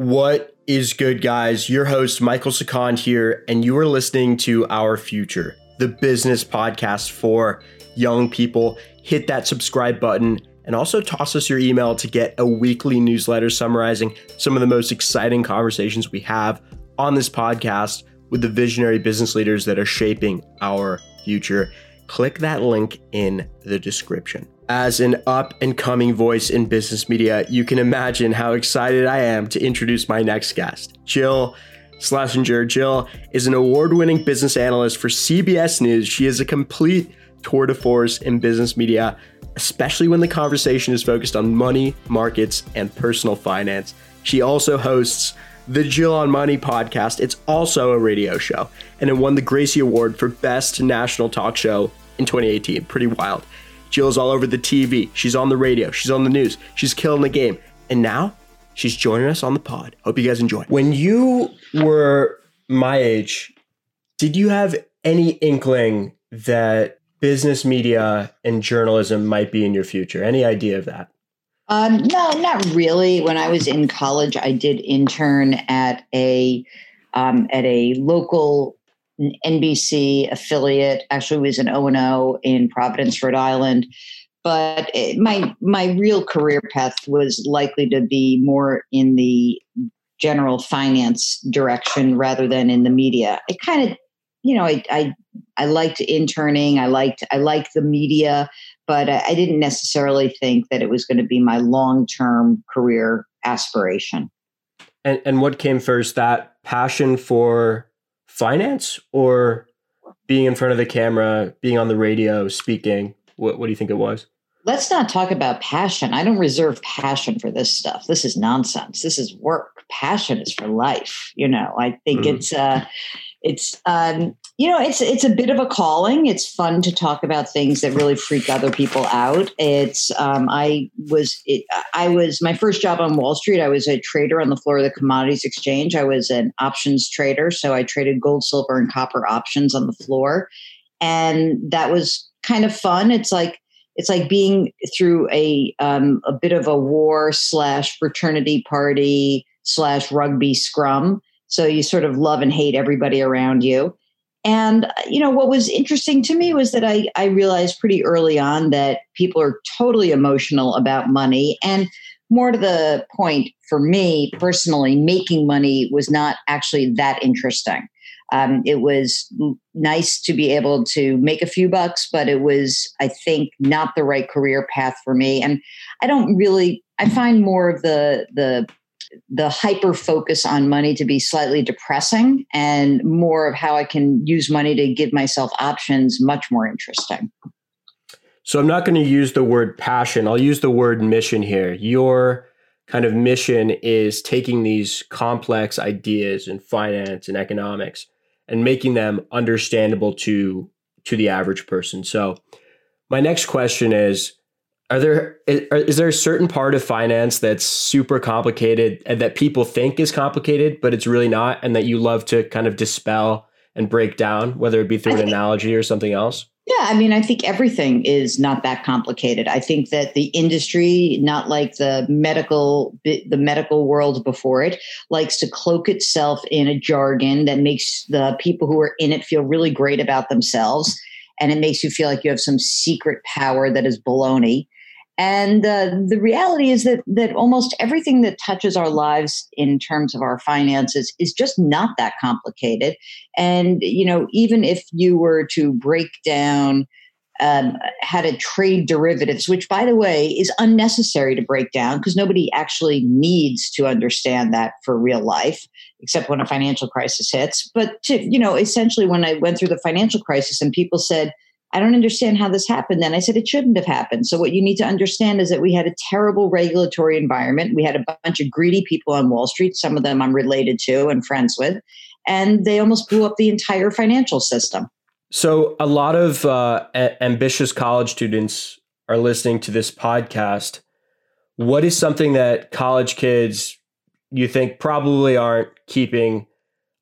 What is good, guys? Your host, Michael Sikand here, and you are listening to Our Future, the business podcast for young people. Hit that subscribe button and also toss us your email to get a weekly newsletter summarizing some of the most exciting conversations we have on this podcast with the visionary business leaders that are shaping our future. Click that link in the description. As an up and coming voice in business media, you can imagine how excited I am to introduce my next guest, Jill Schlesinger. Jill is an award winning business analyst for CBS News. She is a complete tour de force in business media, especially when the conversation is focused on money, markets, and personal finance. She also hosts the Jill on Money podcast. It's also a radio show, and it won the Gracie Award for Best National Talk Show in 2018. Pretty wild. Jill's all over the TV. She's on the radio. She's on the news. She's killing the game. And now she's joining us on the pod. Hope you guys enjoy. When you were my age, did you have any inkling that business media and journalism might be in your future? Any idea of that? Um, no, not really. When I was in college, I did intern at a um, at a local NBC affiliate. Actually, was an O and O in Providence, Rhode Island. But it, my my real career path was likely to be more in the general finance direction rather than in the media. I kind of, you know, I, I I liked interning. I liked I liked the media, but I, I didn't necessarily think that it was going to be my long term career aspiration. And and what came first? That passion for finance or being in front of the camera, being on the radio, speaking? What, what do you think it was? Let's not talk about passion. I don't reserve passion for this stuff. This is nonsense. This is work. Passion is for life. You know, I think mm. it's uh it's um you know it's it's a bit of a calling. It's fun to talk about things that really freak other people out. It's um, i was it, i was my first job on wall street i was a trader on the floor of the commodities exchange. I was an options trader so i traded gold silver and copper options on the floor. And that was kind of fun. It's like it's like being through a um, a bit of a war slash fraternity party slash rugby scrum so you sort of love and hate everybody around you. And you know what was interesting to me was that I, I realized pretty early on that people are totally emotional about money. And more to the point for me personally making money was not actually that interesting. Um, it was nice to be able to make a few bucks but it was i think not the right career path for me. And i don't really i find more of the the the hyper focus on money to be slightly depressing and more of how I can use money to give myself options much more interesting. So I'm not going to use the word passion. I'll use the word mission here. Your kind of mission is taking these complex ideas in finance and economics and making them understandable to to the average person. So my next question is are there is there a certain part of finance that's super complicated and that people think is complicated but it's really not and that you love to kind of dispel and break down whether it be through an analogy or something else? Yeah i mean i think everything is not that complicated. I think that the industry not like the medical the medical world before it likes to cloak itself in a jargon that makes the people who are in it feel really great about themselves and it makes you feel like you have some secret power that is baloney and uh, the reality is that that almost everything that touches our lives in terms of our finances is just not that complicated. And you know, even if you were to break down um, how to trade derivatives, which, by the way, is unnecessary to break down because nobody actually needs to understand that for real life, except when a financial crisis hits. But to, you know, essentially, when I went through the financial crisis and people said I don't understand how this happened. Then I said it shouldn't have happened. So, what you need to understand is that we had a terrible regulatory environment. We had a bunch of greedy people on Wall Street, some of them I'm related to and friends with, and they almost blew up the entire financial system. So, a lot of uh, a- ambitious college students are listening to this podcast. What is something that college kids you think probably aren't keeping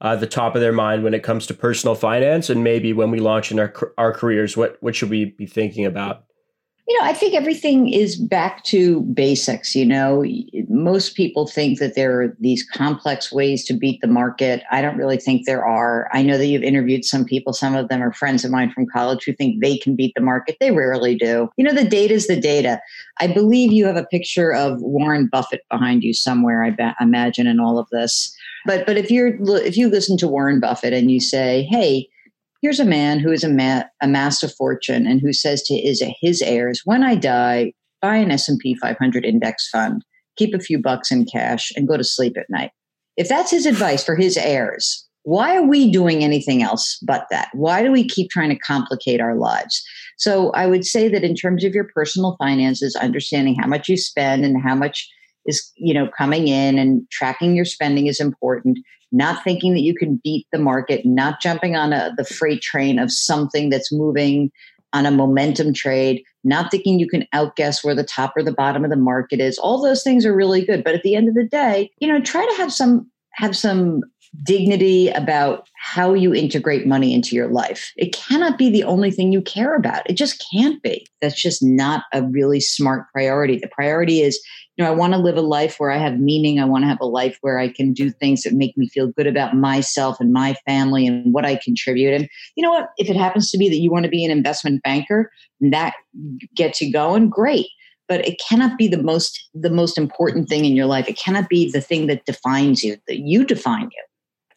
uh, the top of their mind when it comes to personal finance and maybe when we launch in our, our careers what what should we be thinking about You know, I think everything is back to basics. You know, most people think that there are these complex ways to beat the market. I don't really think there are. I know that you've interviewed some people, some of them are friends of mine from college who think they can beat the market. They rarely do. You know, the data is the data. I believe you have a picture of Warren Buffett behind you somewhere, I be- imagine, in all of this. But but if you're if you listen to Warren Buffett and you say, hey, here's a man who has amassed a fortune and who says to his, his heirs, when I die, buy an S&P 500 index fund, keep a few bucks in cash and go to sleep at night. If that's his advice for his heirs, why are we doing anything else but that? Why do we keep trying to complicate our lives? So I would say that in terms of your personal finances, understanding how much you spend and how much is, you know, coming in and tracking your spending is important not thinking that you can beat the market, not jumping on a, the freight train of something that's moving on a momentum trade, not thinking you can outguess where the top or the bottom of the market is. All those things are really good. But at the end of the day, you know, try to have some have some dignity about how you integrate money into your life. It cannot be the only thing you care about. It just can't be. That's just not a really smart priority. The priority is you know, I want to live a life where I have meaning. I want to have a life where I can do things that make me feel good about myself and my family and what I contribute. And you know what? If it happens to be that you want to be an investment banker and that gets you going, great. But it cannot be the most the most important thing in your life. It cannot be the thing that defines you, that you define you.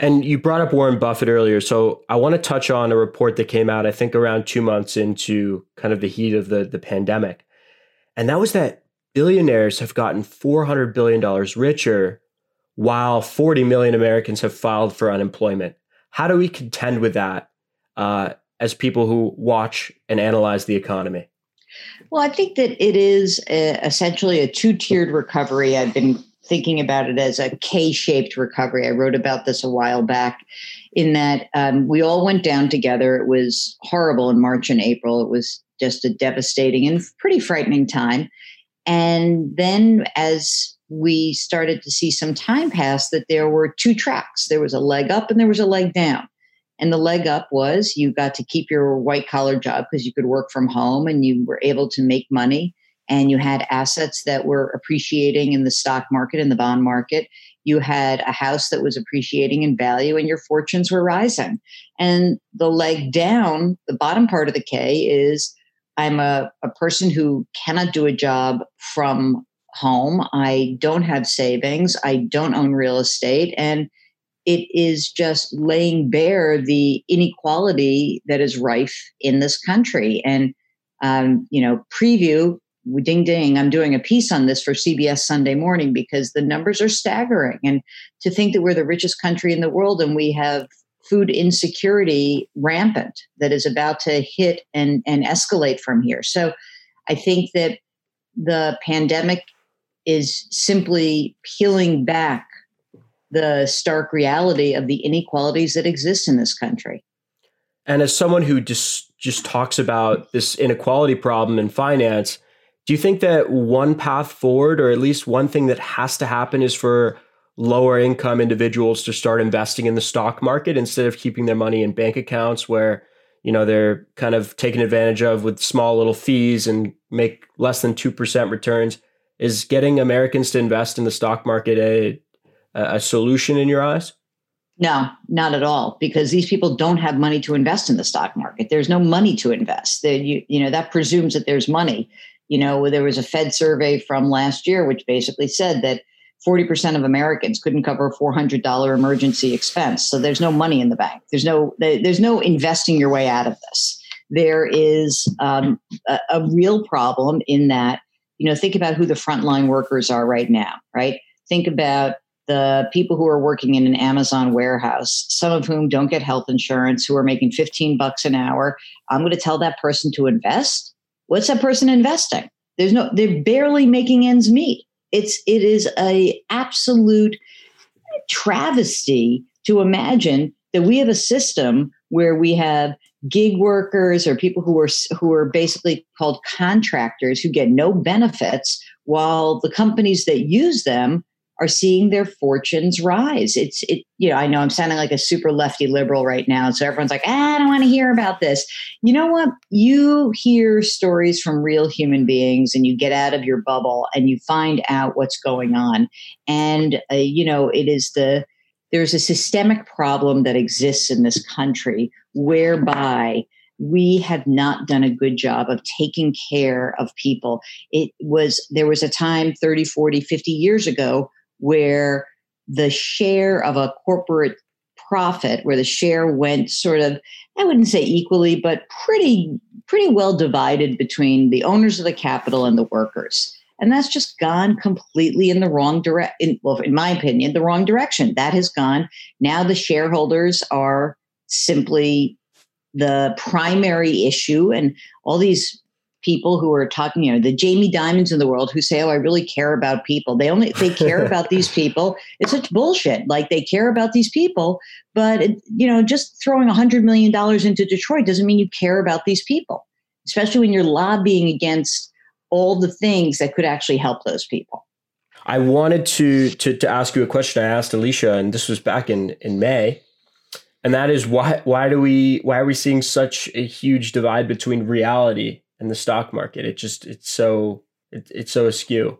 And you brought up Warren Buffett earlier. So I want to touch on a report that came out, I think around two months into kind of the heat of the, the pandemic. And that was that billionaires have gotten $400 billion richer while 40 million Americans have filed for unemployment. How do we contend with that uh, as people who watch and analyze the economy? Well, I think that it is a, essentially a two tiered recovery. I've been thinking about it as a K shaped recovery. I wrote about this a while back in that um, we all went down together. It was horrible in March and April. It was just a devastating and pretty frightening time. And then as we started to see some time pass, that there were two tracks there was a leg up and there was a leg down. And the leg up was you got to keep your white collar job because you could work from home and you were able to make money and you had assets that were appreciating in the stock market and the bond market. You had a house that was appreciating in value and your fortunes were rising. And the leg down, the bottom part of the K is I'm a, a person who cannot do a job from home. I don't have savings. I don't own real estate. And it is just laying bare the inequality that is rife in this country. And, um, you know, preview, ding ding, I'm doing a piece on this for CBS Sunday morning because the numbers are staggering. And to think that we're the richest country in the world and we have food insecurity rampant that is about to hit and, and escalate from here. So I think that the pandemic is simply peeling back the stark reality of the inequalities that exist in this country. And as someone who just just talks about this inequality problem in finance, do you think that one path forward or at least one thing that has to happen is for lower income individuals to start investing in the stock market instead of keeping their money in bank accounts where you know they're kind of taken advantage of with small little fees and make less than 2% returns? Is getting americans to invest in the stock market a a solution in your eyes? No not at all because these people don't have money to invest in the stock market. There's no money to invest. There you, you know that presumes that there's money you know there was a fed survey from last year which basically said that 40% of Americans couldn't cover a $400 emergency expense. So there's no money in the bank. There's no, there's no investing your way out of this. There is um, a, a real problem in that, you know, think about who the frontline workers are right now, right? Think about the people who are working in an Amazon warehouse, some of whom don't get health insurance, who are making 15 bucks an hour. I'm going to tell that person to invest. What's that person investing? There's no, they're barely making ends meet it's it is a absolute travesty to imagine that we have a system where we have gig workers or people who are who are basically called contractors who get no benefits while the companies that use them are seeing their fortunes rise. It's it, you know, I know I'm sounding like a super lefty liberal right now. So everyone's like, ah, I don't want to hear about this. You know what? You hear stories from real human beings and you get out of your bubble and you find out what's going on. And uh, you know, it is the there's a systemic problem that exists in this country whereby we have not done a good job of taking care of people. It was, there was a time 30, 40, 50 years ago where the share of a corporate profit, where the share went sort of, I wouldn't say equally, but pretty, pretty well divided between the owners of the capital and the workers. And that's just gone completely in the wrong direction. Well, in my opinion, the wrong direction. That has gone. Now the shareholders are simply the primary issue and all these people who are talking you know the jamie Dimons in the world who say oh i really care about people. They only they care about these people. It's such bullshit. Like they care about these people but it, you know just throwing a hundred million dollars into detroit doesn't mean you care about these people especially when you're lobbying against all the things that could actually help those people. I wanted to to, to ask you a question i asked alicia and this was back in in may and that is why why do we why are we seeing such a huge divide between reality and the stock market? It just it's so it, it's so askew.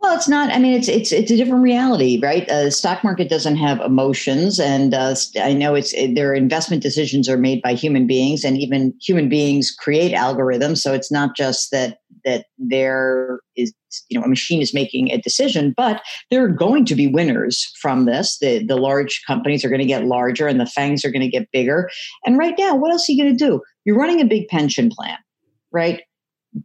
Well, it's not. I mean, it's it's it's a different reality, right? Uh, the stock market doesn't have emotions, and uh, I know it's it, their investment decisions are made by human beings, and even human beings create algorithms. So it's not just that that there is you know a machine is making a decision, but there are going to be winners from this. The the large companies are going to get larger, and the FAANGs are going to get bigger. And right now, what else are you going to do? You're running a big pension plan, right?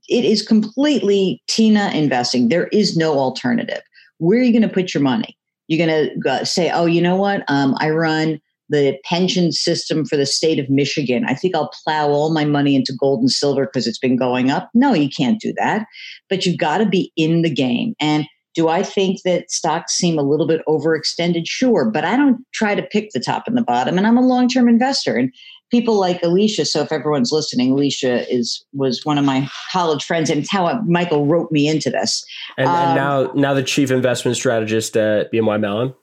it is completely Tina investing. There is no alternative. Where are you going to put your money? You're going to say, oh, you know what? Um, I run the pension system for the state of Michigan. I think I'll plow all my money into gold and silver because it's been going up. No, you can't do that. But you've got to be in the game. And do I think that stocks seem a little bit overextended? Sure, but I don't try to pick the top and the bottom. And I'm a long term investor. And people like Alicia. So if everyone's listening, Alicia is was one of my college friends, and it's how Michael wrote me into this. And, um, and now, now the chief investment strategist at BNY Mellon.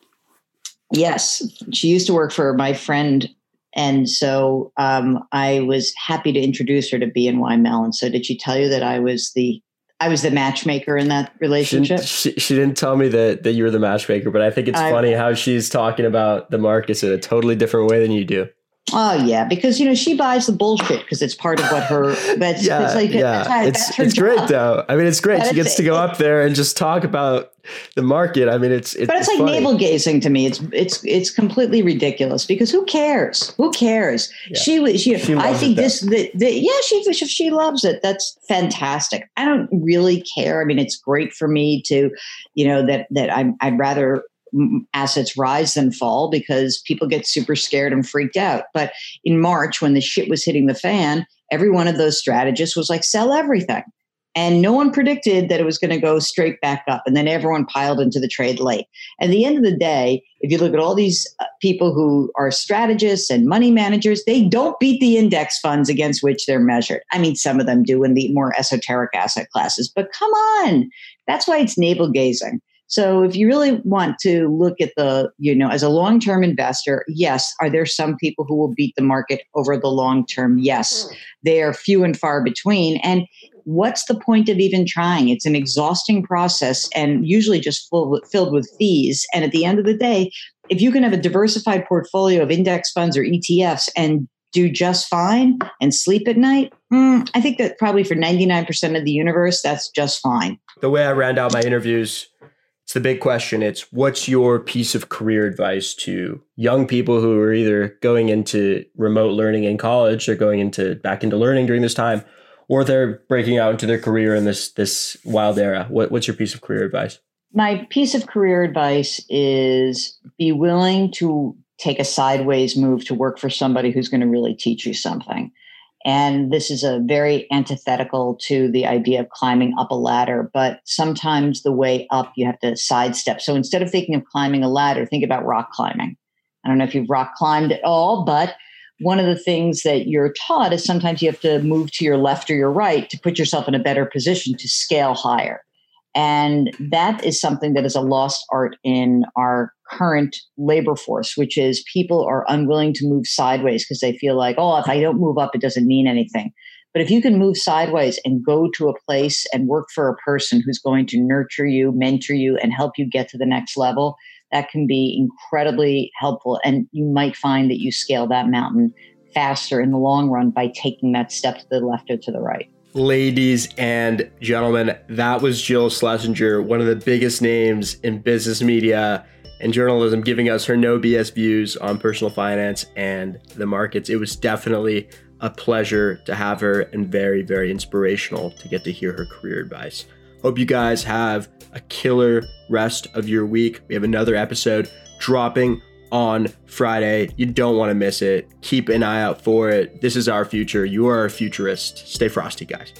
Yes, she used to work for my friend, and so um, I was happy to introduce her to BNY Mellon. So did she tell you that I was the I was the matchmaker in that relationship. She, she, she, didn't tell me that that you were the matchmaker, but I think it's I, funny how she's talking about the markets in a totally different way than you do. Oh yeah, because you know she buys the bullshit because it's part of what her. That's, yeah, it's like, yeah. That's it's, it's great though. I mean, it's great. But she gets to go up there and just talk about the market. I mean, it's, it's but it's, it's like funny. navel gazing to me. It's it's it's completely ridiculous because who cares? Who cares? Yeah. She was. She, she I think this. The, the, yeah, she she loves it. That's fantastic. I don't really care. I mean, it's great for me to, you know, that that I'm, I'd rather assets rise and fall because people get super scared and freaked out. But in March, when the shit was hitting the fan, every one of those strategists was like, sell everything. And no one predicted that it was going to go straight back up. And then everyone piled into the trade late. At the end of the day, if you look at all these uh, people who are strategists and money managers, they don't beat the index funds against which they're measured. I mean, some of them do in the more esoteric asset classes, but come on. That's why it's navel gazing. So if you really want to look at the, you know, as a long-term investor, yes, are there some people who will beat the market over the long term? Yes. Hmm. They are few and far between. And what's the point of even trying? It's an exhausting process and usually just full, filled with fees. And at the end of the day, if you can have a diversified portfolio of index funds or ETFs and do just fine and sleep at night, mm, I think that probably for 99% of the universe, that's just fine. The way I round out my interviews it's the big question. It's what's your piece of career advice to young people who are either going into remote learning in college or going into back into learning during this time, or they're breaking out into their career in this this wild era. What, what's your piece of career advice? My piece of career advice is be willing to take a sideways move to work for somebody who's going to really teach you something. And this is a very antithetical to the idea of climbing up a ladder. But sometimes the way up, you have to sidestep. So instead of thinking of climbing a ladder, think about rock climbing. I don't know if you've rock climbed at all, but one of the things that you're taught is sometimes you have to move to your left or your right to put yourself in a better position to scale higher. And that is something that is a lost art in our current labor force, which is people are unwilling to move sideways because they feel like, oh, if I don't move up, it doesn't mean anything. But if you can move sideways and go to a place and work for a person who's going to nurture you, mentor you, and help you get to the next level, that can be incredibly helpful. And you might find that you scale that mountain faster in the long run by taking that step to the left or to the right. Ladies and gentlemen, that was Jill Schlesinger, one of the biggest names in business media and journalism, giving us her no BS views on personal finance and the markets. It was definitely a pleasure to have her and very, very inspirational to get to hear her career advice. Hope you guys have a killer rest of your week. We have another episode dropping on Friday. You don't want to miss it. Keep an eye out for it. This is our future. You are a futurist. Stay frosty, guys.